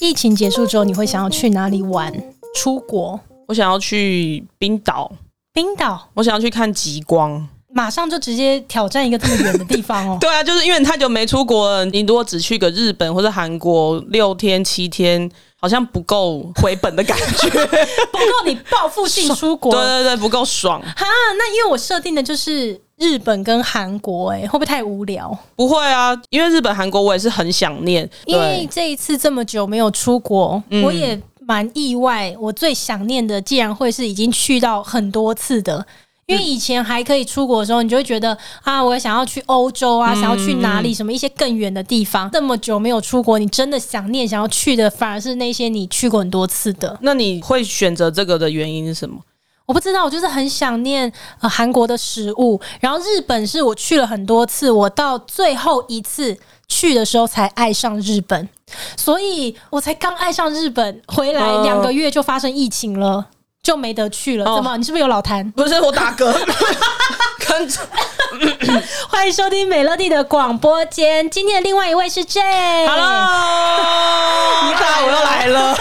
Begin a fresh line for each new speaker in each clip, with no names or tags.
疫情结束之后，你会想要去哪里玩？出国？
我想要去冰岛。
冰岛？
我想要去看极光。
马上就直接挑战一个这么远的地方哦。
对啊，就是因为你太久没出国了，你如果只去个日本或者韩国六天七天，好像不够回本的感觉，
不够你报复性出国。
对对对，不够爽。
哈，那因为我设定的就是日本跟韩国，哎，会不会太无聊？
不会啊，因为日本、韩国我也是很想念。
因为这一次这么久没有出国，
嗯、
我也蛮意外。我最想念的，竟然会是已经去到很多次的。因为以前还可以出国的时候，你就会觉得啊，我想要去欧洲啊，想要去哪里，什么一些更远的地方。这么久没有出国，你真的想念想要去的，反而是那些你去过很多次的。
那你会选择这个的原因是什么？
我不知道，我就是很想念呃韩国的食物。然后日本是我去了很多次，我到最后一次去的时候才爱上日本，所以我才刚爱上日本，回来两个月就发生疫情了。就没得去了，怎么？你是不是有老痰？
不是，我打嗝。
欢迎收听美乐蒂的广播间。今天的另外一位是 J。
Hello，你好，我又来了。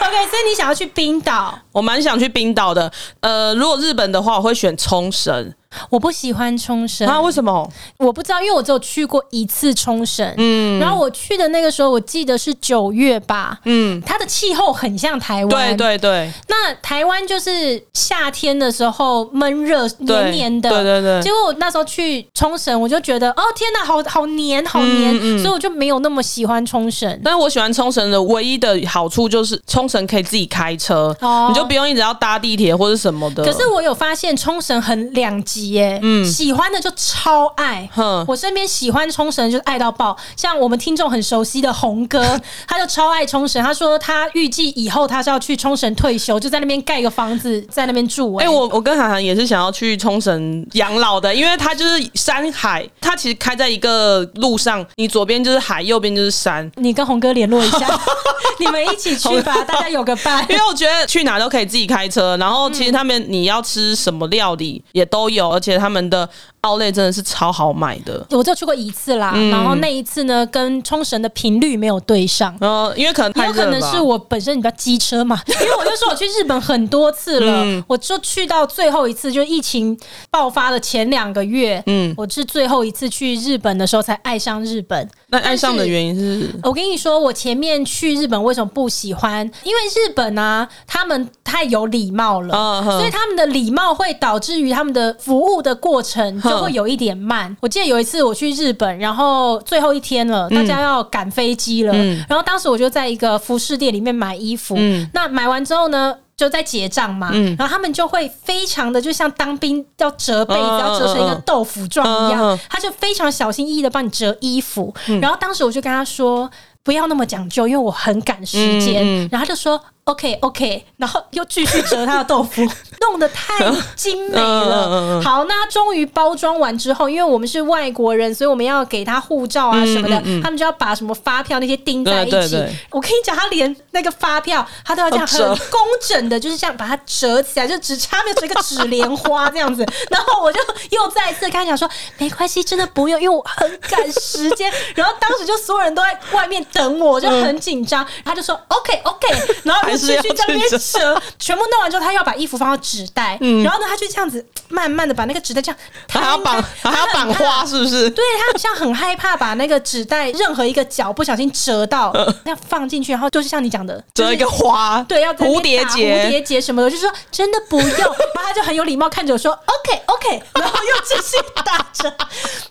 OK，所以你想要去冰岛？
我蛮想去冰岛的。呃，如果日本的话，我会选冲绳。
我不喜欢冲绳
啊？为什么？
我不知道，因为我只有去过一次冲绳。
嗯，
然后我去的那个时候，我记得是九月吧。
嗯，
它的气候很像台湾。
对对对。
那台湾就是夏天的时候闷热黏黏的。
对对对。
结果我那时候去冲绳，我就觉得哦天哪，好好黏好黏，
嗯嗯，
所以我就没有那么喜欢冲绳。
但是我喜欢冲绳的唯一的好处就是冲绳可以自己开车，哦，你就不用一直要搭地铁或者什么的。
可是我有发现冲绳很两极耶。嗯。喜欢的就超爱，我身边喜欢冲绳就是爱到爆。像我们听众很熟悉的红哥，他就超爱冲绳。他说他预计以后他是要去冲绳退休，就在那边盖个房子，在那边住。哎，
我我跟涵涵也是想要去冲绳养老的，因为他就是山海，他其实开在一个路上，你左边就是海，右边就是山。
你跟红哥联络一下，你们一起去吧，大家有个伴。
因为我觉得去哪都可以自己开车，然后其实他们你要吃什么料理也都有，而且他们的。Outlet 真的是超好买的，
我就去过一次啦。嗯、然后那一次呢，跟冲绳的频率没有对上。
呃，因为可能太
有可能是我本身比较机车嘛。因为我就说我去日本很多次了，嗯、我就去到最后一次，就疫情爆发的前两个月，嗯，我是最后一次去日本的时候才爱上日本。
那爱上的原因是？是
我跟你说，我前面去日本为什么不喜欢？因为日本啊，他们太有礼貌了，哦、所以他们的礼貌会导致于他们的服务的过程就会有一点慢。我记得有一次我去日本，然后最后一天了，大家要赶飞机了，嗯、然后当时我就在一个服饰店里面买衣服，嗯、那买完之后呢？就在结账嘛，嗯、然后他们就会非常的，就像当兵要折被子，要折成一个豆腐状一样，他就非常小心翼翼的帮你折衣服。嗯、然后当时我就跟他说，不要那么讲究，因为我很赶时间。然后他就说。OK OK，然后又继续折他的豆腐，弄得太精美了。好，那终于包装完之后，因为我们是外国人，所以我们要给他护照啊什么的，嗯嗯嗯、他们就要把什么发票那些钉在一起。我跟你讲，他连那个发票，他都要这样很工整的，就是这样把它折起来，就只差没有折一个纸莲花这样子。然后我就又再一次跟他讲说，没关系，真的不用，因为我很赶时间。然后当时就所有人都在外面等我，就很紧张。他就说 OK OK，然后。继续在那边折，全部弄完之后，他要把衣服放到纸袋，嗯、然后呢，他就这样子慢慢的把那个纸袋这样，
他还要绑，还要绑花，是不是？
对，他好像很害怕把那个纸袋任何一个角不小心折到，要放进去，然后就是像你讲的，
折一个花，
对，要
蝴蝶结、
蝴蝶结什么的，就是说真的不用，然后他就很有礼貌看着我说 OK OK，然后又继续打折，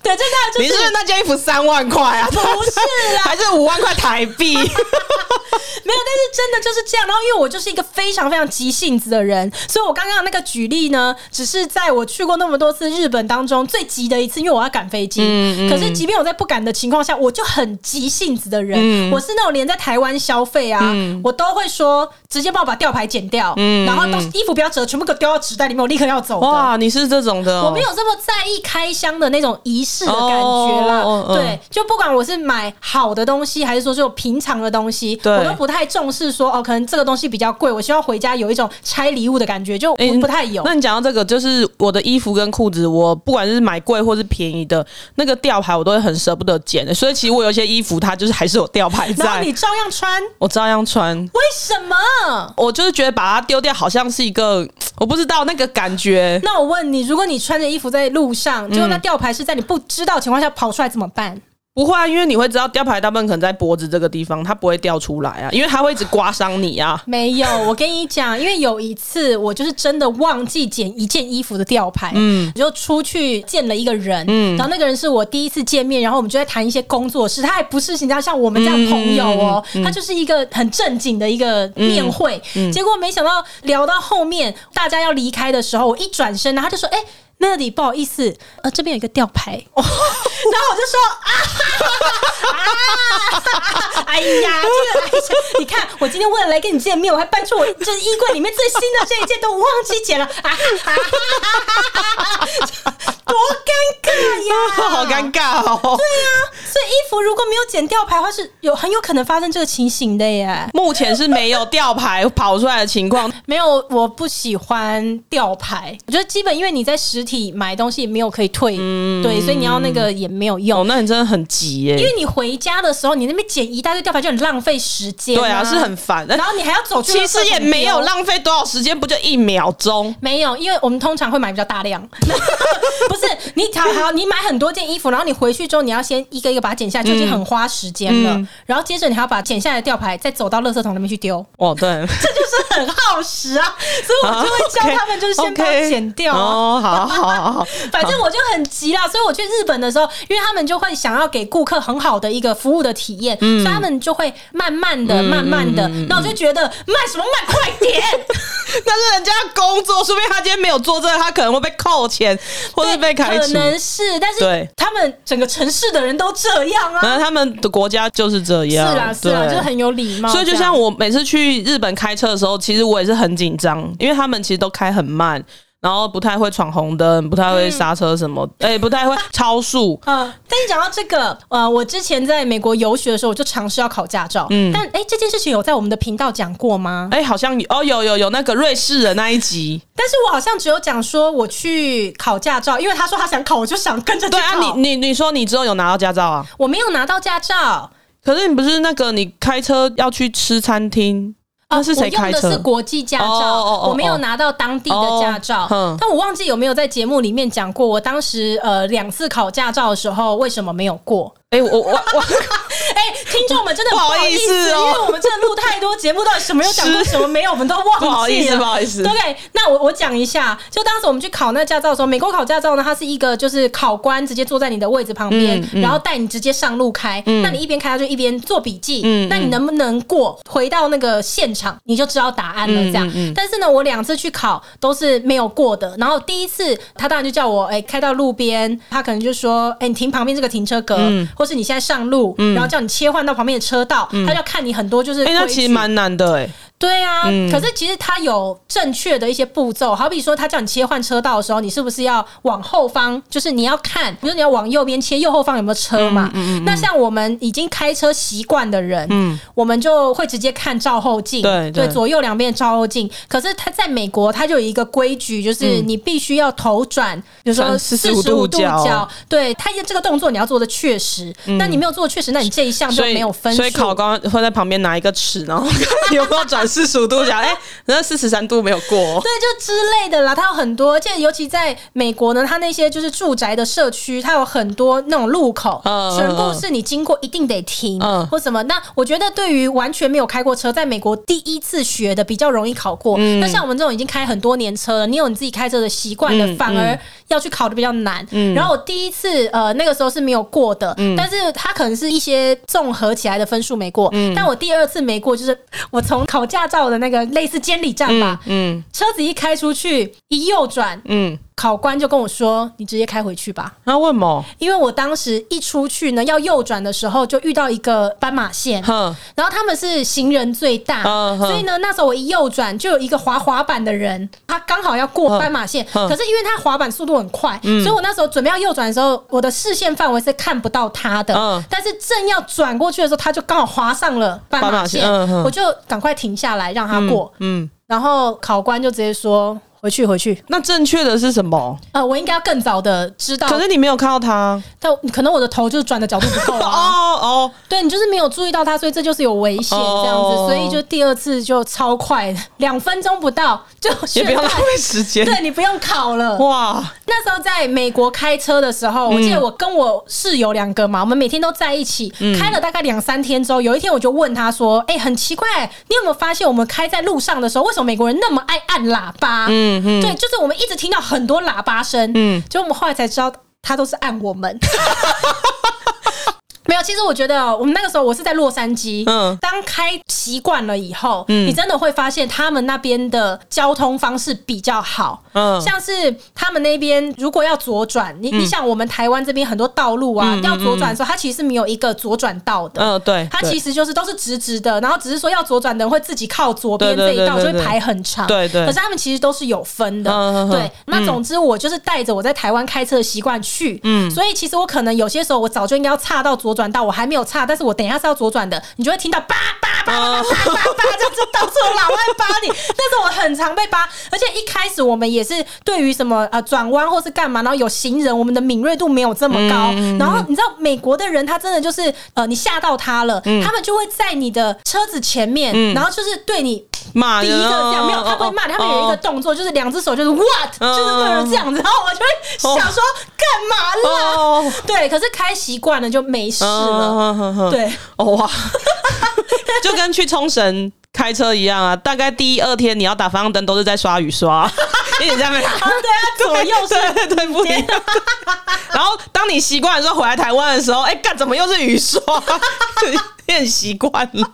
对，真的就是，
你是不是那件衣服三万块啊？
不是啊，
还是五万块台币？
没有，但是真的就是这样，然后。因为我就是一个非常非常急性子的人，所以我刚刚那个举例呢，只是在我去过那么多次日本当中最急的一次，因为我要赶飞机。嗯嗯、可是，即便我在不赶的情况下，我就很急性子的人。嗯、我是那种连在台湾消费啊，嗯、我都会说直接帮我把吊牌剪掉，嗯、然后都衣服不要折，全部给我丢到纸袋里面，我立刻要走。
哇，你是是这种的、哦，
我没有这么在意开箱的那种仪式的感觉啦。哦、对，就不管我是买好的东西，还是说就平常的东西，我都不太重视说哦，可能这个东西比较贵，我希望回家有一种拆礼物的感觉，就不不太有。
欸、那你讲到这个，就是我的衣服跟裤子，我不管是买贵或是便宜的，那个吊牌我都会很舍不得剪的。所以其实我有一些衣服，它就是还是有吊牌在，
然后你照样穿，
我照样穿。
为什么？
我就是觉得把它丢掉，好像是一个我不知道那个感觉。
那我问你，如果你穿着衣服在路上，结果那吊牌是在你不知道情况下跑出来，怎么办？
不会啊，因为你会知道吊牌大部分可能在脖子这个地方，它不会掉出来啊，因为它会一直刮伤你啊。
没有，我跟你讲，因为有一次我就是真的忘记捡一件衣服的吊牌，嗯，我就出去见了一个人，嗯，然后那个人是我第一次见面，然后我们就在谈一些工作事，他还不是你知道像我们这样朋友哦，嗯嗯嗯、他就是一个很正经的一个面会，结果没想到聊到后面大家要离开的时候，我一转身，然后他就说，哎、欸。那里不好意思，呃，这边有一个吊牌，然后我就说啊，啊，哎呀，这个，你看，我今天为了来跟你见面，我还搬出我这衣柜里面最新的这一件，都忘记剪了，啊，多尴尬呀，
好尴尬哦。
对呀，服如果没有剪吊牌的话，是有很有可能发生这个情形的耶。
目前是没有吊牌跑出来的情况，
没有，我不喜欢吊牌，我觉得基本因为你在实体买东西也没有可以退，嗯、对，所以你要那个也没有用。
哦，那你真的很急耶！
因为你回家的时候，你那边剪一大堆吊牌就很浪费时间，啊，
对啊，是很烦。
然后你还要走去，
其实也没有浪费多少时间，不就一秒钟？
没有，因为我们通常会买比较大量。不是你好好，你买很多件衣服，然后你回去之后，你要先一个一个把它剪下来，就已经很花时间了。嗯、然后接着你还要把剪下来的吊牌再走到垃圾桶那边去丢。
哦，对，
这就是很耗时啊！所以我就会教他们，就是先把它剪掉。
哦，好好好。
反正我就很急啦，所以我去日本的时候，因为他们就会想要给顾客很好的一个服务的体验，嗯、所以他们就会慢慢的、慢慢的，那、嗯、我就觉得慢什么慢，快点！
但是人家工作，说不定他今天没有做这个，他可能会被扣钱，或者被开除。
可能是，但是对他们整个城市的人都这样啊，
那他们的国家就是这样，
是啊，是啊，对就很有礼貌。
所以就像我每次去日本开车的时候，其实我也是很紧张，因为他们其实都开很慢。然后不太会闯红灯，不太会刹车什么，哎、不太会超速。
嗯，但你讲到这个，呃，我之前在美国游学的时候，我就尝试要考驾照。嗯，但哎、欸，这件事情有在我们的频道讲过吗？
哎、欸，好像有哦，有有有那个瑞士的那一集。
但是我好像只有讲说我去考驾照，因为他说他想考，我就想跟着。
对啊，你你你说你之后有拿到驾照啊？
我没有拿到驾照。
可是你不是那个你开车要去吃餐厅？那是谁开车？
我用的是国际驾照，哦哦哦哦，我没有拿到当地的驾照。哦、但我忘记有没有在节目里面讲过，我当时呃两次考驾照的时候，为什么没有过？
哎、欸，我我我，
哎、欸，听众们真的不好意思，哦，因为我们真的录太多节目，到底什么有讲过，什么没有，我们都忘记了。
不好意思，不好意思。
对，那我我讲一下，就当时我们去考那驾照的时候，美国考驾照呢，它是一个就是考官直接坐在你的位置旁边，嗯嗯、然后带你直接上路开。嗯、那你一边开他就一边做笔记。嗯，那你能不能过？回到那个现场你就知道答案了。这样。但是呢，我两次去考都是没有过的。然后第一次他当然就叫我哎、欸、开到路边，他可能就说哎、欸、你停旁边这个停车格。嗯或是你现在上路，嗯、然后叫你切换到旁边的车道，嗯、他就要看你很多就是。哎、
欸，那其实蛮难的。
对啊，嗯、可是其实他有正确的一些步骤，好比说他叫你切换车道的时候，你是不是要往后方？就是你要看，比如说你要往右边切，右后方有没有车嘛？嗯嗯嗯、那像我们已经开车习惯的人，嗯，我们就会直接看照后镜，对对，对，左右两边照后镜。可是他在美国，他就有一个规矩，就是你必须要头转，比如说四十五度角，对，他这个动作你要做的确实。嗯、那你没有做的确实，那你这一项就没有分数。
所以考官会在旁边拿一个尺，然后有没有转？四十五度角，哎、欸，那四十三度没有过，
对，就之类的啦。它有很多，而且尤其在美国呢，它那些就是住宅的社区，它有很多那种路口，嗯、全部是你经过一定得停，嗯、或什么。那我觉得对于完全没有开过车，在美国第一次学的比较容易考过。嗯、那像我们这种已经开很多年车了，你有你自己开车的习惯的，嗯、反而要去考的比较难。嗯、然后我第一次呃那个时候是没有过的，嗯、但是它可能是一些综合起来的分数没过。嗯、但我第二次没过，就是我从考驾照的那个类似监理站吧，嗯，嗯。车子一开出去，一右转，嗯，考官就跟我说：“你直接开回去吧。”
那为什么？
因为我当时一出去呢，要右转的时候就遇到一个斑马线，然后他们是行人最大，所以呢，那时候我一右转就有一个滑滑板的人，他刚好要过斑马线，可是因为他滑板速度很快，所以我那时候准备要右转的时候，我的视线范围是看不到他的，但是正要转过去的时候，他就刚好滑上了斑马线，我就赶快停下来让他过，嗯，然后考官就直接说。回去回去，
那正确的是什么？
呃，我应该要更早的知道。
可是你没有看到他，
但可能我的头就是转的角度不够啊。哦哦，对你就是没有注意到他，所以这就是有危险这样子。所以就第二次就超快，两分钟不到就
也不要浪费时间。
对你不用考了哇！那时候在美国开车的时候，我记得我跟我室友两个嘛，我们每天都在一起开了大概两三天之后，有一天我就问他说：“哎，很奇怪，你有没有发现我们开在路上的时候，为什么美国人那么爱按喇叭？”嗯。嗯嗯，对，就是我们一直听到很多喇叭声，嗯，就我们后来才知道，他都是按我们。没有，其实我觉得我们那个时候我是在洛杉矶，嗯，当开习惯了以后，嗯，你真的会发现他们那边的交通方式比较好，嗯，像是他们那边如果要左转，你你想我们台湾这边很多道路啊，要左转的时候，它其实是没有一个左转道的，嗯，对，它其实就是都是直直的，然后只是说要左转的人会自己靠左边这一道就会排很长，对对，可是他们其实都是有分的，对，那总之我就是带着我在台湾开车的习惯去，嗯，所以其实我可能有些时候我早就应该要岔到左转道，我还没有岔，但是我等一下是要左转的，你就会听到叭叭叭叭叭叭叭，就是到处老外扒你。但是我很常被扒，而且一开始我们也是对于什么呃转弯或是干嘛，然后有行人，我们的敏锐度没有这么高。然后你知道美国的人，他真的就是呃，你吓到他了，他们就会在你的车子前面，然后就是对你骂第一个这样，没有，他不会骂你，他们有一个动作，就是两只手就是 what，就是这样子。然后我就会想说干嘛啦？对，可是开习惯了就没事了。对，哇，
就跟去冲绳开车一样啊！大概第一二天你要打方向灯，都是在刷雨刷，一直在那边。对
啊，左右是对对不一样。
然后当你习惯了之后回来台湾的时候，哎，干怎么又是雨刷？变习惯了。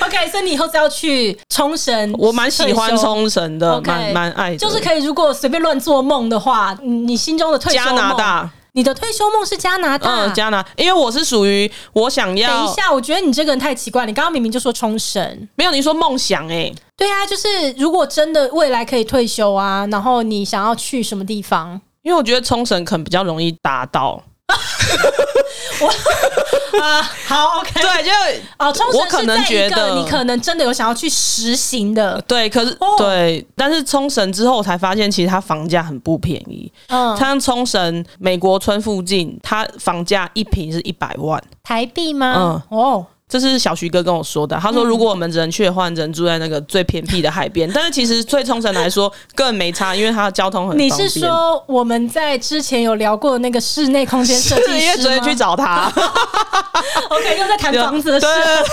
OK，所以你以后是要去冲绳？
我蛮喜欢冲绳的，蛮蛮爱。
就是可以，如果随便乱做梦的话，你心中的退休梦。加拿大。你的退休梦是加拿大？
嗯，加拿大，因为我是属于我想要。
等一下，我觉得你这个人太奇怪。你刚刚明明就说冲绳，
没有，你说梦想哎、欸。
对啊，就是如果真的未来可以退休啊，然后你想要去什么地方？
因为我觉得冲绳可能比较容易达到。
我啊，好，OK，
对，就
哦，冲绳我可能觉得你可能真的有想要去实行的，
对，可是、哦、对，但是冲绳之后我才发现，其实它房价很不便宜。嗯，像冲绳美国村附近，它房价一平是一百万
台币吗？嗯，哦。
这是小徐哥跟我说的。他说，如果我们只能去的话，只能住在那个最偏僻的海边。但是其实对冲绳来说更没差，因为它的交通很。
你是说我们在之前有聊过的那个室内空间设计师吗？
因为昨天去找他。
OK，又在谈房子的事。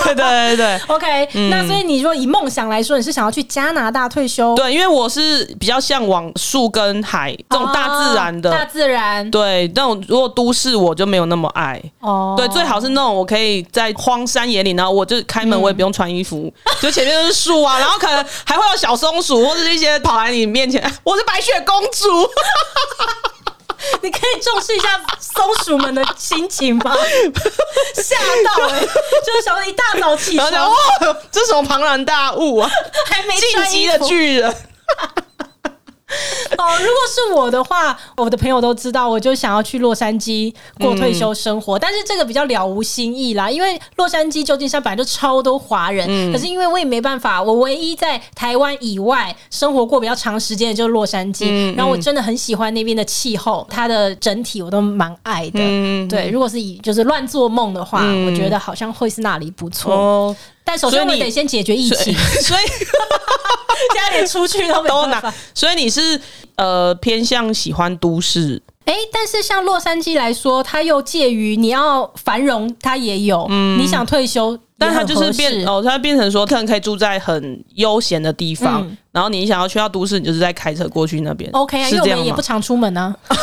对对对对。
OK，、嗯、那所以你说以梦想来说，你是想要去加拿大退休？
对，因为我是比较向往树跟海这种大自然的。
大自然。
对，那种如果都市我就没有那么爱。哦。对，最好是那种我可以在荒山。野里，然后我就开门，我也不用穿衣服，就前面都是树啊，然后可能还会有小松鼠或者是一些跑来你面前，我是白雪公主，
你可以重视一下松鼠们的心情吗？吓到哎、就是想说一大早起床，哇，
这什么庞然大物啊？
还没进击
的巨人。
哦，如果是我的话，我的朋友都知道，我就想要去洛杉矶过退休生活。嗯、但是这个比较了无新意啦，因为洛杉矶、旧金山本来就超多华人。嗯、可是因为我也没办法，我唯一在台湾以外生活过比较长时间的就是洛杉矶。嗯、然后我真的很喜欢那边的气候，它的整体我都蛮爱的。嗯、对，如果是以就是乱做梦的话，嗯、我觉得好像会是那里不错。哦但首先我得先解决疫情，
所以
现在连出去都没办法。
所以你是呃偏向喜欢都市？
哎、欸，但是像洛杉矶来说，它又介于你要繁荣，它也有；嗯、你想退休，
但它就是变哦，它变成说，可能可以住在很悠闲的地方，嗯、然后你想要去到都市，你就是在开车过去那边。
OK 啊，因为我们也不常出门呢、啊。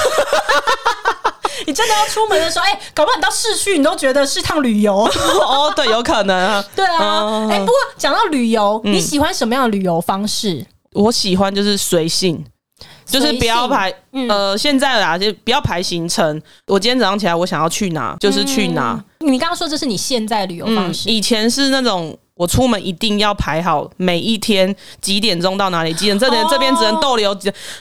你真的要出门的时候，哎、欸，搞不好你到市区，你都觉得是趟旅游
哦。对，有可能啊。
对啊，哎、欸，不过讲到旅游，嗯、你喜欢什么样的旅游方式？
我喜欢就是随性，就是不要排。嗯、呃，现在啦，就不要排行程。我今天早上起来，我想要去哪，就是去哪。
嗯、你刚刚说这是你现在旅游方式，
嗯，以前是那种。我出门一定要排好每一天几点钟到哪里，几点这边这边只能逗留，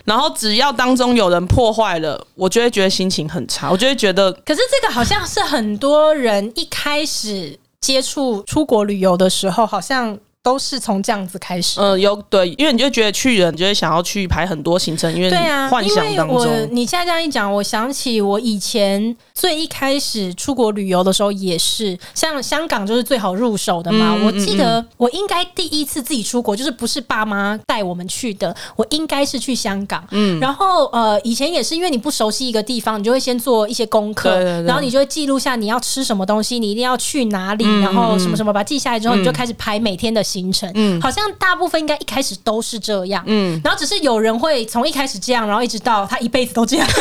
然后只要当中有人破坏了，我就会觉得心情很差，我就会觉得。
可是这个好像是很多人一开始接触出国旅游的时候，好像。都是从这样子开始。
嗯，有对，因为你就觉得去人，你就会想要去排很多行程，因为对啊，幻想当中。
我你现在这样一讲，我想起我以前最一开始出国旅游的时候，也是像香港就是最好入手的嘛。嗯、我记得我应该第一次自己出国，就是不是爸妈带我们去的，我应该是去香港。嗯，然后呃，以前也是因为你不熟悉一个地方，你就会先做一些功课，然后你就会记录下你要吃什么东西，你一定要去哪里，嗯、然后什么什么，把它记下来之后，你就开始排每天的行程，嗯，好像大部分应该一开始都是这样，嗯，然后只是有人会从一开始这样，然后一直到他一辈子都这样。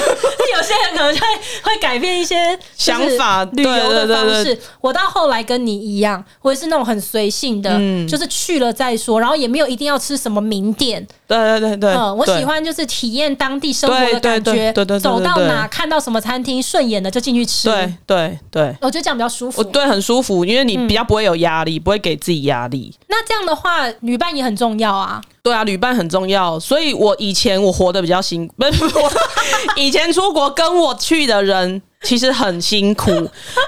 有些人可能会会改变一些
想法，
旅游的方式。我到后来跟你一样，我也是那种很随性的，嗯，就是去了再说，然后也没有一定要吃什么名店。
对对对对，
嗯，我喜欢就是体验当地生活的感觉，走到哪看到什么餐厅顺眼的就进去吃。
对对对，
我觉得这样比较舒服。
对，很舒服，因为你比较不会有压力，不会给自己压力。
那这样的话，旅伴也很重要啊。
对啊，旅伴很重要，所以我以前我活得比较辛苦，不是我以前出国跟我去的人其实很辛苦，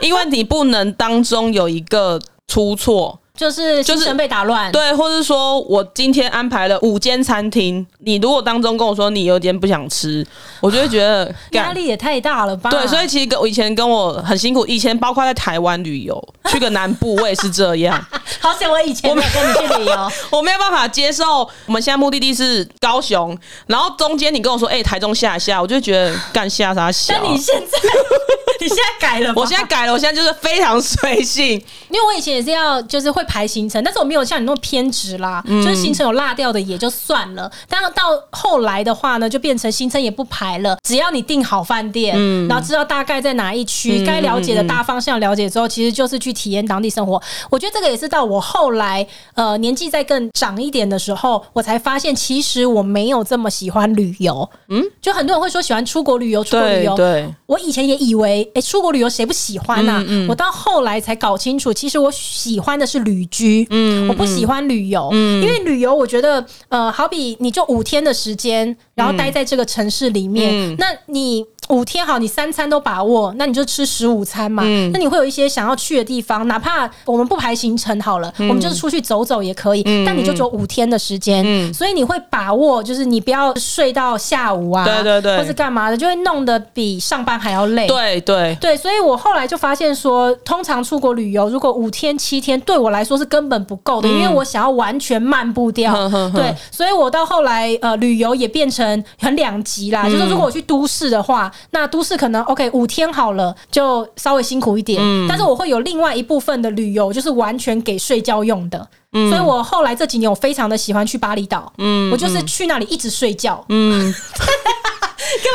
因为你不能当中有一个出错。
就是行程被打乱，
对，或是说我今天安排了五间餐厅，你如果当中跟我说你有点不想吃，我就会觉得
压力也太大了吧？
对，所以其实跟我以前跟我很辛苦，以前包括在台湾旅游，去个南部我也是这样。
好险我以前没有跟你去旅游，
我没有办法接受。我们现在目的地是高雄，然后中间你跟我说哎、欸、台中下下，我就觉得干下啥下。
那你现在 你现在改了吗？
我现在改了，我现在就是非常随性，
因为我以前也是要就是会。排行程，但是我没有像你那么偏执啦，嗯、就是行程有落掉的也就算了。但到后来的话呢，就变成行程也不排了，只要你订好饭店，嗯、然后知道大概在哪一区，该、嗯、了解的大方向了解之后，其实就是去体验当地生活。我觉得这个也是到我后来呃年纪再更长一点的时候，我才发现其实我没有这么喜欢旅游。嗯，就很多人会说喜欢出国旅游，出国旅游。对，我以前也以为，哎、欸，出国旅游谁不喜欢呢、啊？嗯嗯、我到后来才搞清楚，其实我喜欢的是旅。旅居，嗯，我不喜欢旅游，嗯，因为旅游我觉得，呃，好比你就五天的时间，然后待在这个城市里面，嗯，那你。五天好，你三餐都把握，那你就吃十五餐嘛。嗯、那你会有一些想要去的地方，哪怕我们不排行程好了，嗯、我们就是出去走走也可以。嗯、但你就只有五天的时间，嗯、所以你会把握，就是你不要睡到下午啊，对对对，或是干嘛的，就会弄得比上班还要累。对对对，所以我后来就发现说，通常出国旅游，如果五天七天对我来说是根本不够的，嗯、因为我想要完全漫步掉。呵呵呵对，所以我到后来呃，旅游也变成很两极啦，嗯、就是如果我去都市的话。那都市可能 OK 五天好了，就稍微辛苦一点。嗯，但是我会有另外一部分的旅游，就是完全给睡觉用的。嗯，所以我后来这几年我非常的喜欢去巴厘岛。嗯，我就是去那里一直睡觉。嗯。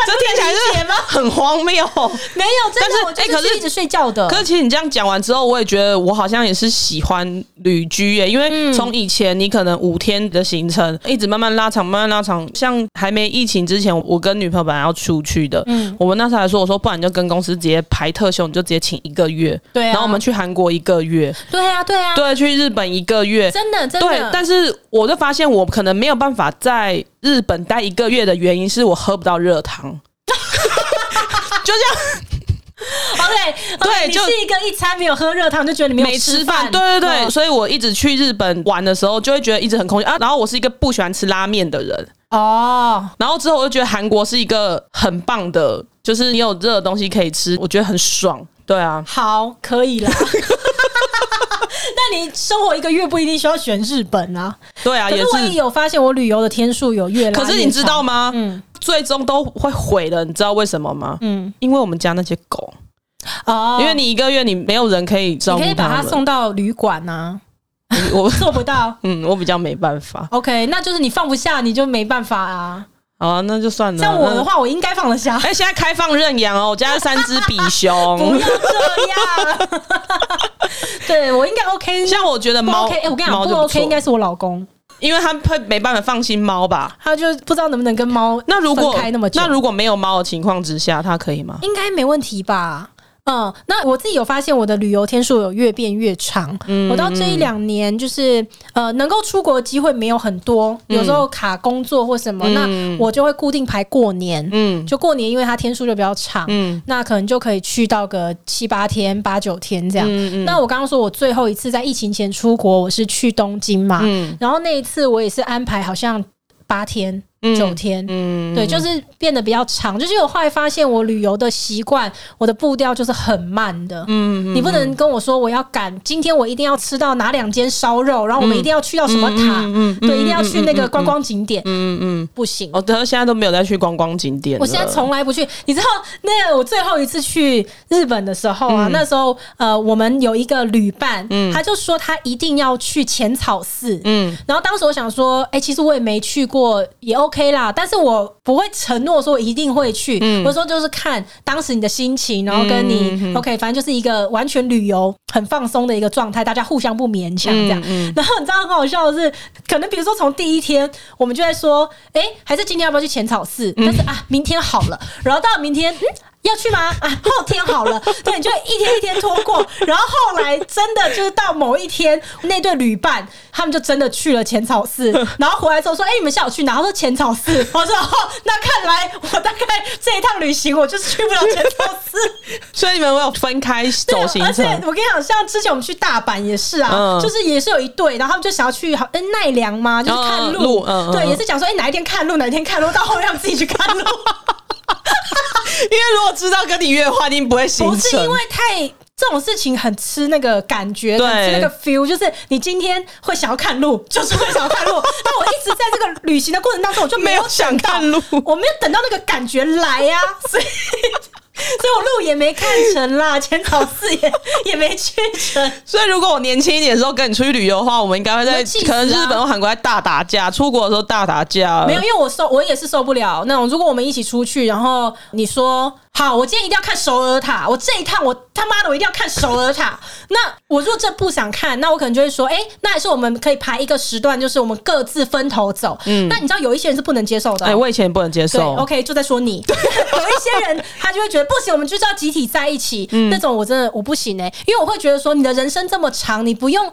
这听起来是很荒谬，没有，
但是哎，可是一直睡觉的。
可是其实你这样讲完之后，我也觉得我好像也是喜欢旅居耶，因为从以前你可能五天的行程一直慢慢拉长，慢慢拉长。像还没疫情之前，我跟女朋友本来要出去的，嗯，我们那时候还说，我说不然你就跟公司直接排特休，你就直接请一个月，对，然后我们去韩国一个月，
对啊，对啊，
对，去日本一个月，
真的，真的。
对，但是我就发现我可能没有办法在日本待一个月的原因是我喝不到热汤。就这样，
OK，对，就是一个一餐没有喝热汤，就觉得你没有吃饭。
对对对，所以我一直去日本玩的时候，就会觉得一直很空虚啊。然后我是一个不喜欢吃拉面的人哦。然后之后我就觉得韩国是一个很棒的，就是你有热的东西可以吃，我觉得很爽。对啊，
好，可以啦。那你生活一个月不一定需要选日本啊。
对啊，
可是我也有发现，我旅游的天数有越来越。
可是你知道吗？嗯。最终都会毁的，你知道为什么吗？嗯，因为我们家那些狗哦，因为你一个月你没有人可以照顾，
你可以把它送到旅馆啊。
我
做不到，
嗯，我比较没办法。
OK，那就是你放不下，你就没办法啊。
好啊，那就算了。
像我的话，我应该放得下。
哎，现在开放认养哦，我家三只比熊。
不要这样。对我应该 OK。
像我觉得猫，
哎，我跟你讲，不 OK 应该是我老公。
因为他会没办法放心猫吧？
他就不知道能不能跟猫
那如果
开那么，
那如果没有猫的情况之下，他可以吗？
应该没问题吧。嗯，那我自己有发现我的旅游天数有越变越长。嗯，我到这一两年就是呃，能够出国的机会没有很多，有时候卡工作或什么，嗯、那我就会固定排过年。嗯，就过年，因为它天数就比较长。嗯，那可能就可以去到个七八天、八九天这样。那我刚刚说我最后一次在疫情前出国，我是去东京嘛。嗯。然后那一次我也是安排好像八天。九天，嗯，对，就是变得比较长。就是我后来发现，我旅游的习惯，我的步调就是很慢的。嗯，你不能跟我说我要赶，今天我一定要吃到哪两间烧肉，然后我们一定要去到什么塔，嗯，对，一定要去那个观光景点。嗯嗯，不行。
我，等到现在都没有再去观光景点。
我现在从来不去。你知道，那个我最后一次去日本的时候啊，那时候呃，我们有一个旅伴，他就说他一定要去浅草寺。嗯，然后当时我想说，哎，其实我也没去过，也 OK。OK 啦，但是我不会承诺说我一定会去。嗯，我说就是看当时你的心情，然后跟你、嗯、OK，反正就是一个完全旅游很放松的一个状态，大家互相不勉强这样。嗯嗯、然后你知道很好笑的是，可能比如说从第一天我们就在说，哎、欸，还是今天要不要去浅草寺？但是啊，明天好了，然后到了明天。嗯要去吗？啊，后天好了，对，你就一天一天拖过，然后后来真的就是到某一天，那对旅伴他们就真的去了浅草寺，然后回来之后说：“哎、欸，你们下午去哪？”他说：“浅草寺。”我说：“哦，那看来我大概这一趟旅行我就是去不了浅草寺。”
所以你们有分开走行程。而且
我跟你讲，像之前我们去大阪也是啊，嗯、就是也是有一对，然后他们就想要去好嗯奈良嘛，就是看路，嗯嗯、对，也是讲说：“哎、欸，哪一天看路，哪一天看路，到后面让自己去看路。”
因为如果知道跟你约的话，一定不会行程。
不是因为太这种事情很吃那个感觉，对很吃那个 feel，就是你今天会想要看路，就是会想要看路。但我一直在这个旅行的过程当中，我就没有想看路，我没有等到那个感觉来呀、啊，所以。所以我路也没看成啦，浅草寺也也没去成。
所以如果我年轻一点的时候跟你出去旅游的话，我们应该会在可能日本或韩国在大打架，出国的时候大打架。
没有，因为我受我也是受不了那种。如果我们一起出去，然后你说。好，我今天一定要看首尔塔。我这一趟，我他妈的，我一定要看首尔塔。那我如果这不想看，那我可能就会说，哎、欸，那还是我们可以排一个时段，就是我们各自分头走。嗯，那你知道有一些人是不能接受的、喔。哎、
欸，我以前也不能接受。
OK，就在说你。对 有一些人他就会觉得不行，我们就是要集体在一起。嗯，那种我真的我不行哎、欸，因为我会觉得说，你的人生这么长，你不用。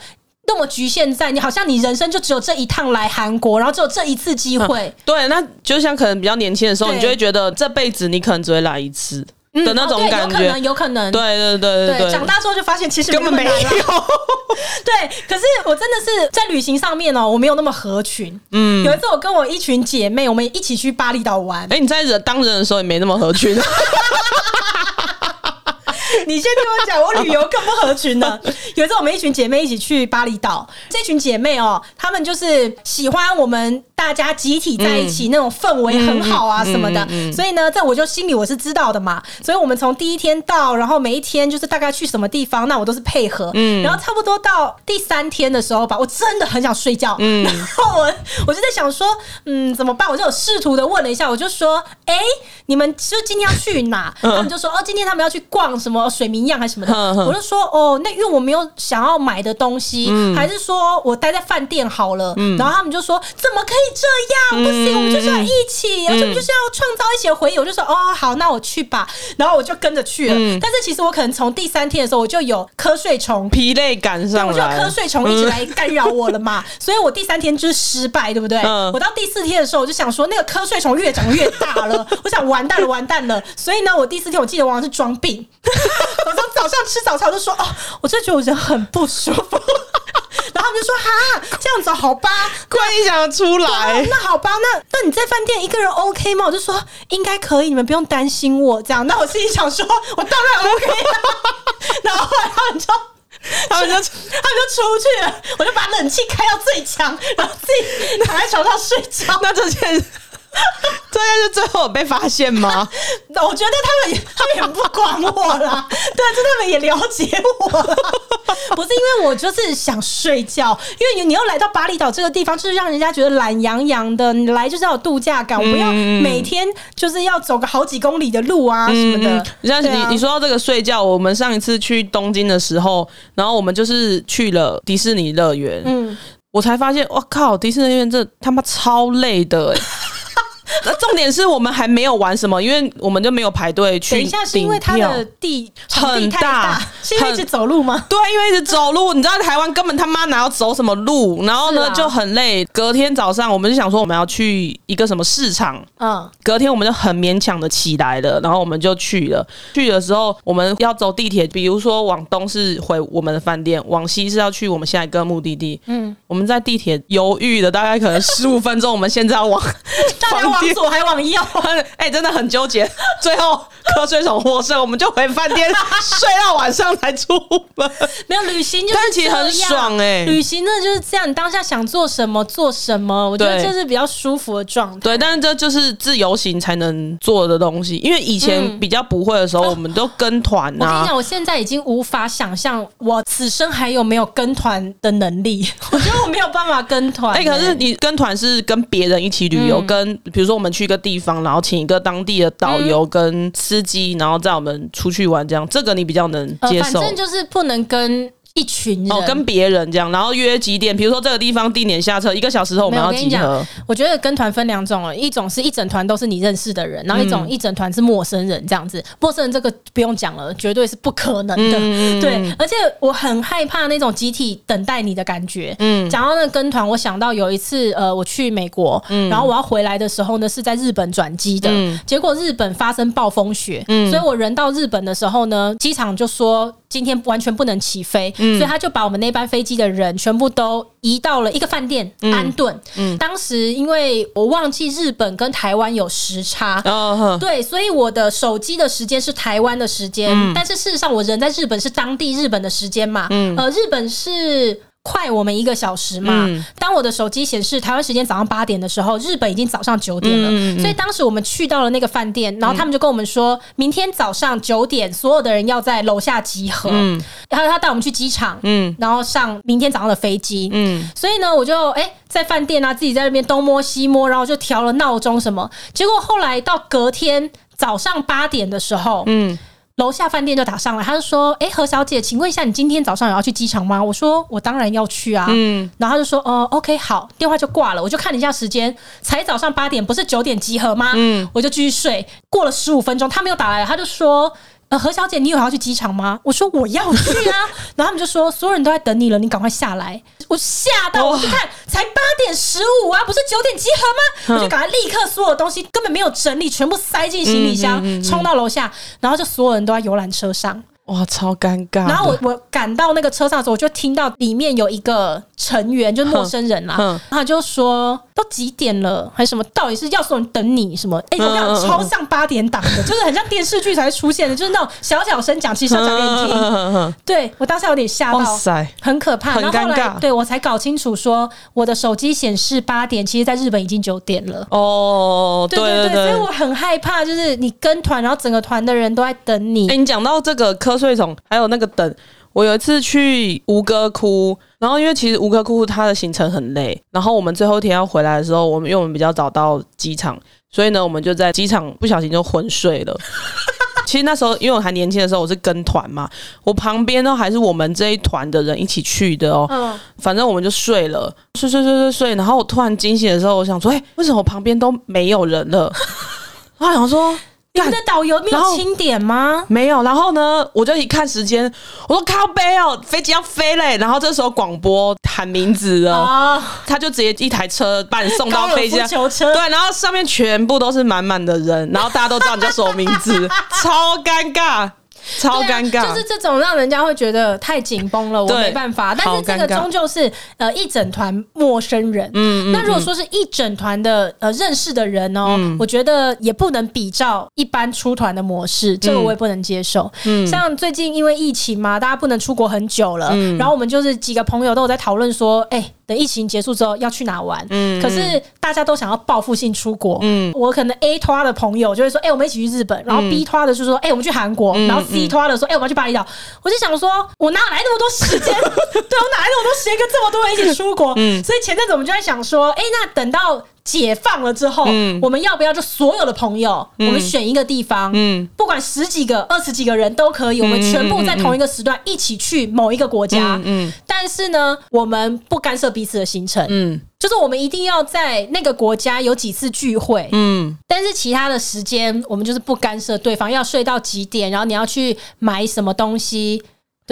那么局限在你，好像你人生就只有这一趟来韩国，然后只有这一次机会、嗯。对，
那就像可能比较年轻的时候，你就会觉得这辈子你可能只会来一次的那种感觉，嗯哦、有可能，有可能。
对
对对对对，
长大之后就发现其实
根本没有。
对，可是我真的是在旅行上面哦，我没有那么合群。嗯，有一次我跟我一群姐妹，我们一起去巴厘岛玩。
哎、欸，你在人当人的时候也没那么合群。
你先听我讲，我旅游更不合群呢。有一次我们一群姐妹一起去巴厘岛，这群姐妹哦，她们就是喜欢我们大家集体在一起那种氛围很好啊什么的。所以呢，这我就心里我是知道的嘛。所以我们从第一天到，然后每一天就是大概去什么地方，那我都是配合。嗯，然后差不多到第三天的时候吧，我真的很想睡觉。嗯，然后我我就在想说，嗯，怎么办？我就有试图的问了一下，我就说，哎，你们就今天要去哪？他们就说，哦，今天他们要去逛什么。水明漾还是什么的，我就说哦，那因为我没有想要买的东西，嗯、还是说我待在饭店好了。嗯、然后他们就说怎么可以这样？不行，我们就是要一起，而且、嗯、就是要创造一些回忆。我就说哦，好，那我去吧。然后我就跟着去了。嗯、但是其实我可能从第三天的时候，我就有瞌睡虫、
疲累感上来，
我就瞌睡虫一直来干扰我了嘛。嗯、所以我第三天就是失败，对不对？嗯、我到第四天的时候，我就想说那个瞌睡虫越长越大了，我想完蛋了，完蛋了。所以呢，我第四天我记得我好像是装病。我从早上吃早餐我就说哦，我真的觉得我人很不舒服，然后他们就说哈，这样子好吧，
快你想得出来，
那好吧，那那你在饭店一个人 OK 吗？我就说应该可以，你们不用担心我这样。那我心里想说，我当然 OK 了。然后后来他们就他们就 他们就出去了，我就把冷气开到最强，然后自己躺在床上睡觉。
那这件。这件事最后有被发现吗？
我觉得他们也他们也不管我啦，对，就他们也了解我了。不是因为我就是想睡觉，因为你你要来到巴厘岛这个地方，就是让人家觉得懒洋洋的。你来就是要有度假感，我不要每天就是要走个好几公里的路啊什么的。
像你你说到这个睡觉，我们上一次去东京的时候，然后我们就是去了迪士尼乐园。嗯。我我才发现，我靠，迪士尼乐园这他妈超累的哎。那重点是我们还没有玩什么，因为我们就没有排队去。
等一下，是因为它的地很大，是因为一直走路吗？
对，因为一直走路。你知道台湾根本他妈哪要走什么路，然后呢、啊、就很累。隔天早上我们就想说我们要去一个什么市场，嗯，隔天我们就很勉强的起来了，然后我们就去了。去的时候我们要走地铁，比如说往东是回我们的饭店，往西是要去我们下一个目的地。嗯，我们在地铁犹豫了大概可能十五分钟，我们现在要往
往左还往右，
哎、欸，真的很纠结。最后瞌睡虫获胜，我们就回饭店 睡到晚上才出门。
没有旅行，就是
但其实很爽哎、欸。
旅行呢就是这样，你当下想做什么做什么，我觉得这是比较舒服的状态。
对，但是这就是自由行才能做的东西。因为以前比较不会的时候，嗯、我们都跟团啊。
我跟你讲，我现在已经无法想象我此生还有没有跟团的能力。我觉得我没有办法跟团、欸。哎、欸，可是你跟团是跟别人一起旅游，嗯、跟比如说我们去。一个地方，然后请一个当地的导游跟司机，然后载我们出去玩，这样这个你比较能接受。呃、反正就是不能跟。一群人
哦，跟别人这样，然后约几点？比如说这个地方定点下车，一个小时后我们要集合。
我觉得跟团分两种哦，一种是一整团都是你认识的人，然后一种一整团是陌生人这样子。陌生人这个不用讲了，绝对是不可能的。嗯、对，而且我很害怕那种集体等待你的感觉。嗯，讲到那个跟团，我想到有一次，呃，我去美国，嗯、然后我要回来的时候呢，是在日本转机的，嗯、结果日本发生暴风雪，嗯、所以我人到日本的时候呢，机场就说。今天完全不能起飞，嗯、所以他就把我们那班飞机的人全部都移到了一个饭店、嗯、安顿。嗯、当时因为我忘记日本跟台湾有时差，哦、对，所以我的手机的时间是台湾的时间，嗯、但是事实上我人在日本是当地日本的时间嘛，嗯、呃，日本是。快我们一个小时嘛。嗯、当我的手机显示台湾时间早上八点的时候，日本已经早上九点了。所以当时我们去到了那个饭店，然后他们就跟我们说，嗯、明天早上九点，所有的人要在楼下集合。嗯、然后他带我们去机场，嗯、然后上明天早上的飞机。嗯、所以呢，我就哎、欸、在饭店啊，自己在那边东摸西摸，然后就调了闹钟什么。结果后来到隔天早上八点的时候，嗯楼下饭店就打上来，他就说：“哎、欸，何小姐，请问一下，你今天早上有要去机场吗？”我说：“我当然要去啊。”嗯，然后他就说：“哦，OK，好。”电话就挂了。我就看了一下时间，才早上八点，不是九点集合吗？嗯，我就继续睡。过了十五分钟，他没有打来，他就说。呃，何小姐，你有要去机场吗？我说我要去啊，然后他们就说所有人都在等你了，你赶快下来。我吓到，我去看，才八点十五啊，不是九点集合吗？我就赶快立刻所有东西根本没有整理，全部塞进行李箱，冲到楼下，然后就所有人都在游览车上。
哇，超尴尬！
然后我我赶到那个车上的时候，我就听到里面有一个成员，就是陌生人啦，他就说都几点了，还是什么？到底是要所有人等你什么？哎、欸，我讲超像八点档的，就是很像电视剧才会出现的，就是那种小小声讲，其实小讲给你听。对，我当时有点吓到，很可怕，很尴尬。对，我才搞清楚说，我的手机显示八点，其实在日本已经九点了。哦，对对对，所以我很害怕，就是你跟团，然后整个团的人都在等你。
哎、欸，你讲到这个瞌。睡虫，还有那个等。我有一次去吴哥窟，然后因为其实吴哥窟它的行程很累，然后我们最后一天要回来的时候，我们因为我们比较早到机场，所以呢，我们就在机场不小心就昏睡了。其实那时候因为我还年轻的时候，我是跟团嘛，我旁边呢还是我们这一团的人一起去的哦。嗯，反正我们就睡了，睡睡睡睡睡，然后我突然惊醒的时候，我想说，哎，为什么我旁边都没有人了？然后想说。
你们的导游没有清点吗？
没有。然后呢，我就一看时间，我说靠背哦，飞机要飞嘞。然后这时候广播喊名字了，哦、他就直接一台车把你送到飞机。对，然后上面全部都是满满的人，然后大家都知道你叫什么名字，超尴尬。超尴尬，
就是这种让人家会觉得太紧绷了，我没办法。但是这个终究是呃一整团陌生人，嗯，那如果说是一整团的呃认识的人哦，我觉得也不能比照一般出团的模式，这个我也不能接受。嗯，像最近因为疫情嘛，大家不能出国很久了，然后我们就是几个朋友都有在讨论说，哎。等疫情结束之后要去哪玩？嗯，可是大家都想要报复性出国。嗯，我可能 A 拖的朋友就会说：“哎、欸，我们一起去日本。”然后 B 拖的就说：“哎、欸，我们去韩国。嗯”然后 C 拖的说：“哎、欸，我们要去巴厘岛。”我就想说，我哪来那么多时间？对，我哪来那么多时间跟这么多人一起出国？嗯，所以前阵子我们就在想说：“哎、欸，那等到解放了之后，嗯，我们要不要就所有的朋友，嗯、我们选一个地方，嗯，不管十几个、二十几个人都可以，我们全部在同一个时段一起去某一个国家，嗯，嗯，但是呢，我们不干涉彼此的行程，嗯，就是我们一定要在那个国家有几次聚会，嗯，但是其他的时间我们就是不干涉对方要睡到几点，然后你要去买什么东西。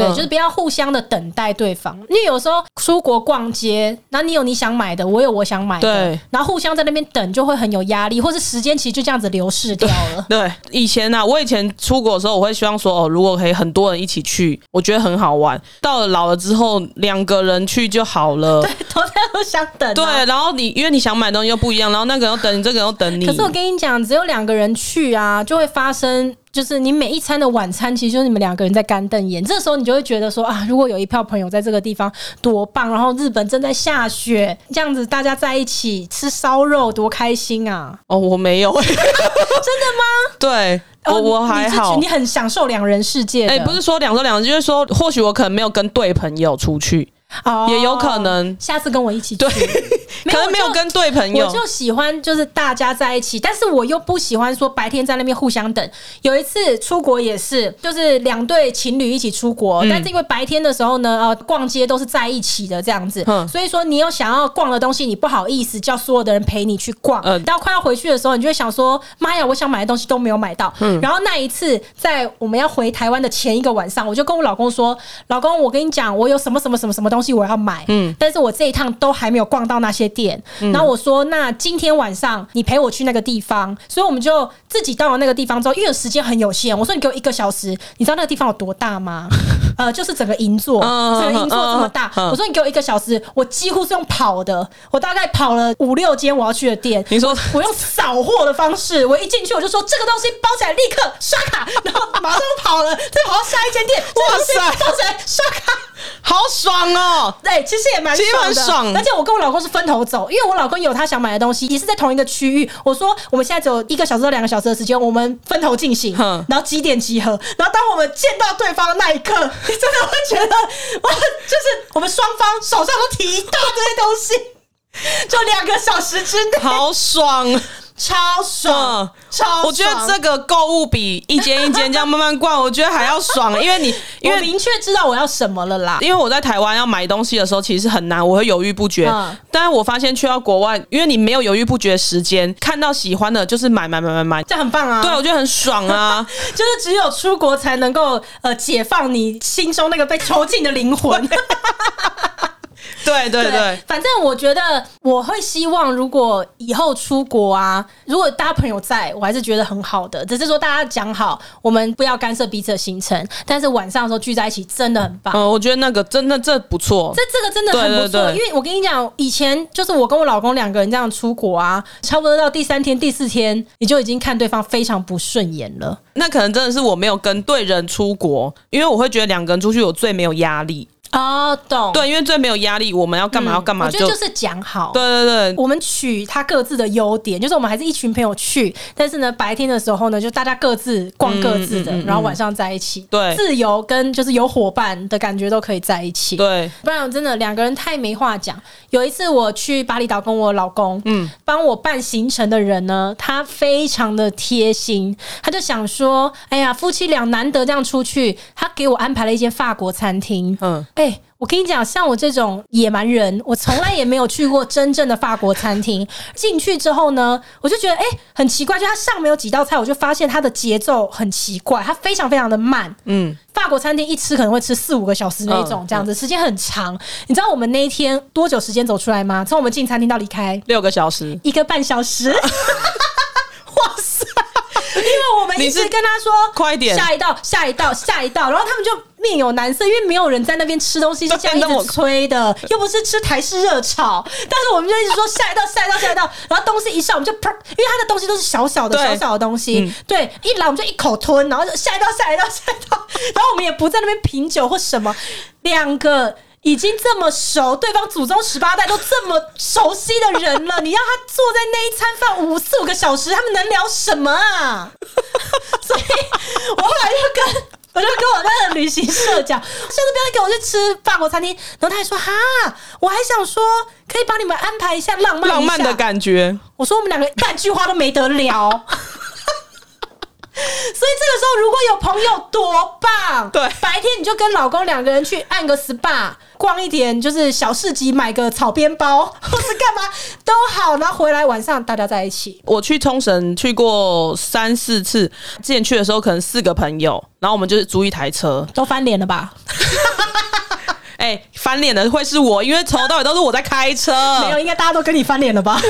对，就是不要互相的等待对方，因为有时候出国逛街，然后你有你想买的，我有我想买的，对，然后互相在那边等，就会很有压力，或是时间其实就这样子流逝掉了。
对，对，以前呢、啊，我以前出国的时候，我会希望说，哦，如果可以很多人一起去，我觉得很好玩。到了老了之后，两个人去就好了。
对，都在互相等、啊。
对，然后你因为你想买东西又不一样，然后那个人要等你，这个人要等你。
可是我跟你讲，只有两个人去啊，就会发生。就是你每一餐的晚餐，其实就是你们两个人在干瞪眼。这时候你就会觉得说啊，如果有一票朋友在这个地方多棒，然后日本正在下雪，这样子大家在一起吃烧肉多开心啊！
哦，我没有，真的
吗？
对，我、哦、我还好
你，你很享受两人世界。哎、
欸，不是说两人两人，就是说或许我可能没有跟对朋友出去。哦，也有可能
下次跟我一起去，
对，可能没有跟对朋友。
我就喜欢就是大家在一起，但是我又不喜欢说白天在那边互相等。有一次出国也是，就是两对情侣一起出国，嗯，但是因为白天的时候呢，呃，逛街都是在一起的这样子，嗯，所以说你有想要逛的东西，你不好意思叫所有的人陪你去逛。嗯，到快要回去的时候，你就会想说，妈呀，我想买的东西都没有买到。嗯，然后那一次在我们要回台湾的前一个晚上，我就跟我老公说，老公，我跟你讲，我有什么什么什么什么东西我要买，嗯，但是我这一趟都还没有逛到那些店，嗯，然后我说，那今天晚上你陪我去那个地方，所以我们就自己到了那个地方之后，因为时间很有限，我说你给我一个小时，你知道那个地方有多大吗？呃，就是整个银座，整个银座这么大，我说你给我一个小时，我几乎是用跑的，我大概跑了五六间我要去的店，你说我用扫货的方式，我一进去我就说这个东西包起来，立刻刷卡，然后马上跑了，再跑到下一间店，哇塞，包起来刷卡。
好爽哦！
对，其实也蛮爽的，爽。而且我跟我老公是分头走，因为我老公有他想买的东西，也是在同一个区域。我说我们现在只有一个小时到两个小时的时间，我们分头进行，然后几点集合。然后当我们见到对方的那一刻，你真的会觉得哇，就是我们双方手上都提一大堆东西，就两个小时之内，
好爽。
超爽，超爽！
我觉得这个购物比一间一间这样慢慢逛，我觉得还要爽，因为你 因为
明确知道我要什么了啦。
因为我在台湾要买东西的时候，其实很难，我会犹豫不决。嗯、但是我发现去到国外，因为你没有犹豫不决的时间，看到喜欢的就是买买买买
买，这很棒啊！
对，我觉得很爽啊，
就是只有出国才能够呃解放你心中那个被囚禁的灵魂。
对对对，
反正我觉得我会希望，如果以后出国啊，如果大家朋友在，我还是觉得很好的。只是说大家讲好，我们不要干涉彼此的行程，但是晚上的时候聚在一起真的很棒。
嗯，我觉得那个真的这不错，
这这个真的很不错。因为我跟你讲，以前就是我跟我老公两个人这样出国啊，差不多到第三天、第四天，你就已经看对方非常不顺眼了。
那可能真的是我没有跟对人出国，因为我会觉得两个人出去我最没有压力。
哦，懂。
对，因为最没有压力，我们要干嘛要干嘛，就，
我觉得就是讲好。
对对对，
我们取他各自的优点，就是我们还是一群朋友去，但是呢，白天的时候呢，就大家各自逛各自的，然后晚上在一起。对，自由跟就是有伙伴的感觉都可以在一起。
对，
不然真的两个人太没话讲。有一次我去巴厘岛跟我老公，嗯，帮我办行程的人呢，他非常的贴心，他就想说，哎呀，夫妻俩难得这样出去，他给我安排了一间法国餐厅，嗯。哎、欸，我跟你讲，像我这种野蛮人，我从来也没有去过真正的法国餐厅。进去之后呢，我就觉得哎、欸，很奇怪，就它上面有几道菜，我就发现它的节奏很奇怪，它非常非常的慢。嗯，法国餐厅一吃可能会吃四五个小时那种，这样子时间很长。你知道我们那一天多久时间走出来吗？从我们进餐厅到离开，
六个小时，
一个半小时。哇塞！因为我们一直跟他说
快一点，
下一道，下一道，下一道，然后他们就面有难色，因为没有人在那边吃东西是这样一直催的，又不是吃台式热炒，但是我们就一直说下一道，下一道，下一道，然后东西一上我们就砰，因为他的东西都是小小的、小小的东西，嗯、对，一来我们就一口吞，然后就下一道，下一道，下一道，然后我们也不在那边品酒或什么，两个。已经这么熟，对方祖宗十八代都这么熟悉的人了，你让他坐在那一餐饭五四五个小时，他们能聊什么啊？所以我后来就跟我就跟我那个旅行社讲，下次不要给我去吃法国餐厅。然后他还说哈，我还想说可以帮你们安排一下浪漫
浪漫的感觉。
我说我们两个半句话都没得聊。所以这个时候，如果有朋友多棒，
对，
白天你就跟老公两个人去按个 SPA，逛一点就是小市集，买个草编包，或是干嘛都好，然后回来晚上大家在一起。
我去冲绳去过三四次，之前去的时候可能四个朋友，然后我们就是租一台车，
都翻脸了吧？
哎、欸，翻脸的会是我，因为从头到尾都是我在开车，
没有，应该大家都跟你翻脸了吧？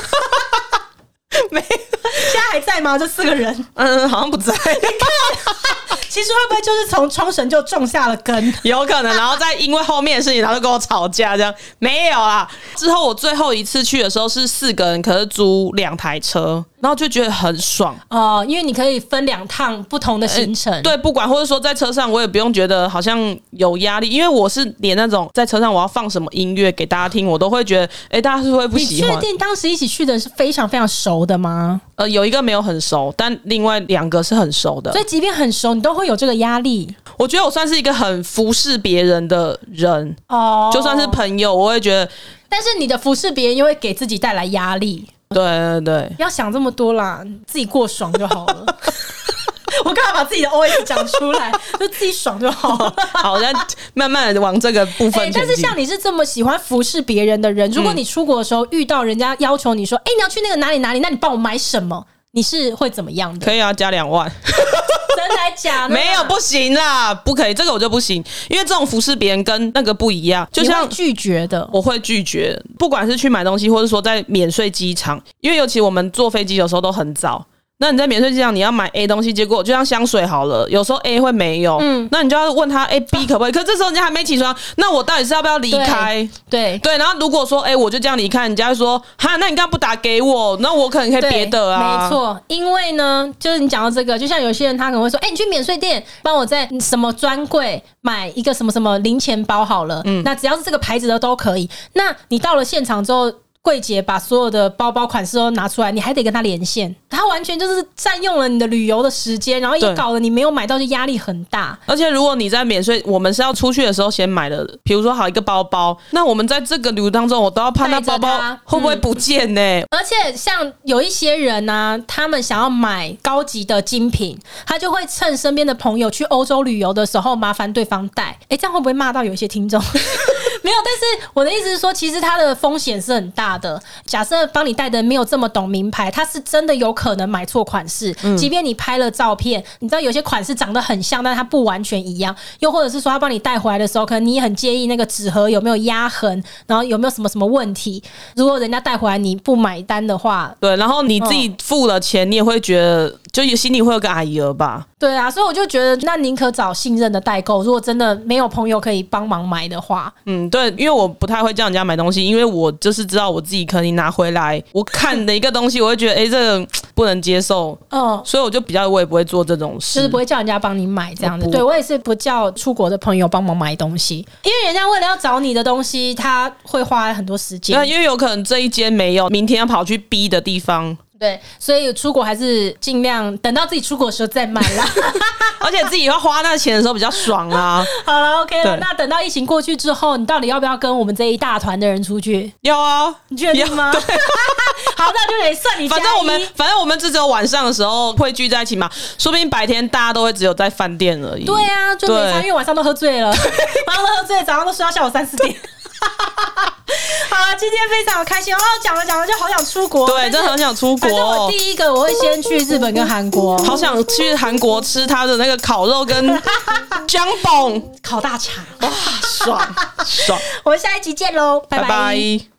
没，现在还在吗？这四个人，
嗯，好像不在。你
看，其实会不会就是从冲绳就种下了根？
有可能，然后再因为后面的事情，然后就跟我吵架，这样没有啦。之后我最后一次去的时候是四个人，可是租两台车。然后就觉得很爽
哦，因为你可以分两趟不同的行程。欸，
对，不管或者说在车上，我也不用觉得好像有压力，因为我是连那种在车上我要放什么音乐给大家听，我都会觉得，哎，大家是不是会不喜欢？
你确定当时一起去的是非常非常熟的吗？
呃，有一个没有很熟，但另外两个是很熟的。
所以即便很熟，你都会有这个压力。
我觉得我算是一个很服侍别人的人哦，就算是朋友，我会觉得，
但是你的服侍别人又会给自己带来压力。
对对对，
不要想这么多啦，自己过爽就好了。我刚好把自己的 OS 讲出来，就自己爽就好了。
好，那慢慢的往这个部分、欸。
但是像你是这么喜欢服侍别人的人，如果你出国的时候遇到人家要求你说：“哎、嗯欸，你要去那个哪里哪里，那你帮我买什么？”你是会怎么样的？
可以啊，加两万。
真的假的？
没有，不行啦，不可以，这个我就不行，因为这种服侍别人跟那个不一样，就像
拒绝的，
我会拒绝，不管是去买东西，或者说在免税机场，因为尤其我们坐飞机有时候都很早。那你在免税机场你要买 A 东西，结果就像香水好了，有时候 A 会没有，嗯，那你就要问他 A B 可不可以？可这时候人家还没起床，那我到底是要不要离开？
对
对，然后如果说哎、欸，我就这样离开，人家就说哈，那你刚刚不打给我，那我可能可以别的啊。
没错，因为呢，就是你讲到这个，就像有些人他可能会说，哎、欸，你去免税店帮我在什么专柜买一个什么什么零钱包好了，嗯，那只要是这个牌子的都可以。那你到了现场之后。柜姐把所有的包包款式都拿出来，你还得跟他连线，他完全就是占用了你的旅游的时间，然后也搞得你没有买到，就压力很大。
而且如果你在免税，我们是要出去的时候先买的，比如说好一个包包，那我们在这个旅游当中，我都要怕那包包会不会不见呢？嗯。
而且像有一些人呢，啊，他们想要买高级的精品，他就会趁身边的朋友去欧洲旅游的时候，麻烦对方带。哎，这样会不会骂到有一些听众？没有，但是我的意思是说，其实它的风险是很大的。假设帮你带的没有这么懂名牌，他是真的有可能买错款式。即便你拍了照片，你知道有些款式长得很像，但是它不完全一样。又或者是说，他帮你带回来的时候，可能你也很介意那个纸盒有没有压痕，然后有没有什么什么问题。如果人家带回来你不买单的话，
对，然后你自己付了钱，你也会觉得。就心里会有个阿姨儿吧？
对啊，所以我就觉得，那宁可找信任的代购。如果真的没有朋友可以帮忙买的话，
嗯，对，因为我不太会叫人家买东西，因为我就是知道我自己可能拿回来，我看的一个东西，我会觉得，哎、欸，这个不能接受，嗯，所以我就比较，我也不会做这种事，
就是不会叫人家帮你买这样子。我对我也是不叫出国的朋友帮忙买东西，因为人家为了要找你的东西，他会花很多时间。
因为有可能这一间没有，明天要跑去 B 的地方。
对，所以出国还是尽量等到自己出国的时候再买啦。
而且自己要花那钱的时候比较爽啊。
好了，OK 了。那等到疫情过去之后，你到底要不要跟我们这一大团的人出去？
要啊，
你确定吗？好，那就得算你。
反正我们，反正我们只有晚上的时候会聚在一起嘛。说不定白天大家都会只有在饭店而已。
对啊，就没差，因为晚上都喝醉了，晚上都喝醉，早上都睡到下午三四点。好了，今天非常开心哦！讲了讲了，就好想出国。
对，真的很想出国。
我第一个我会先去日本跟韩国，
好想去韩国吃他的那个烤肉跟 姜饼
烤大肠，
哇，爽爽！
我们下一集见喽，拜拜。拜拜。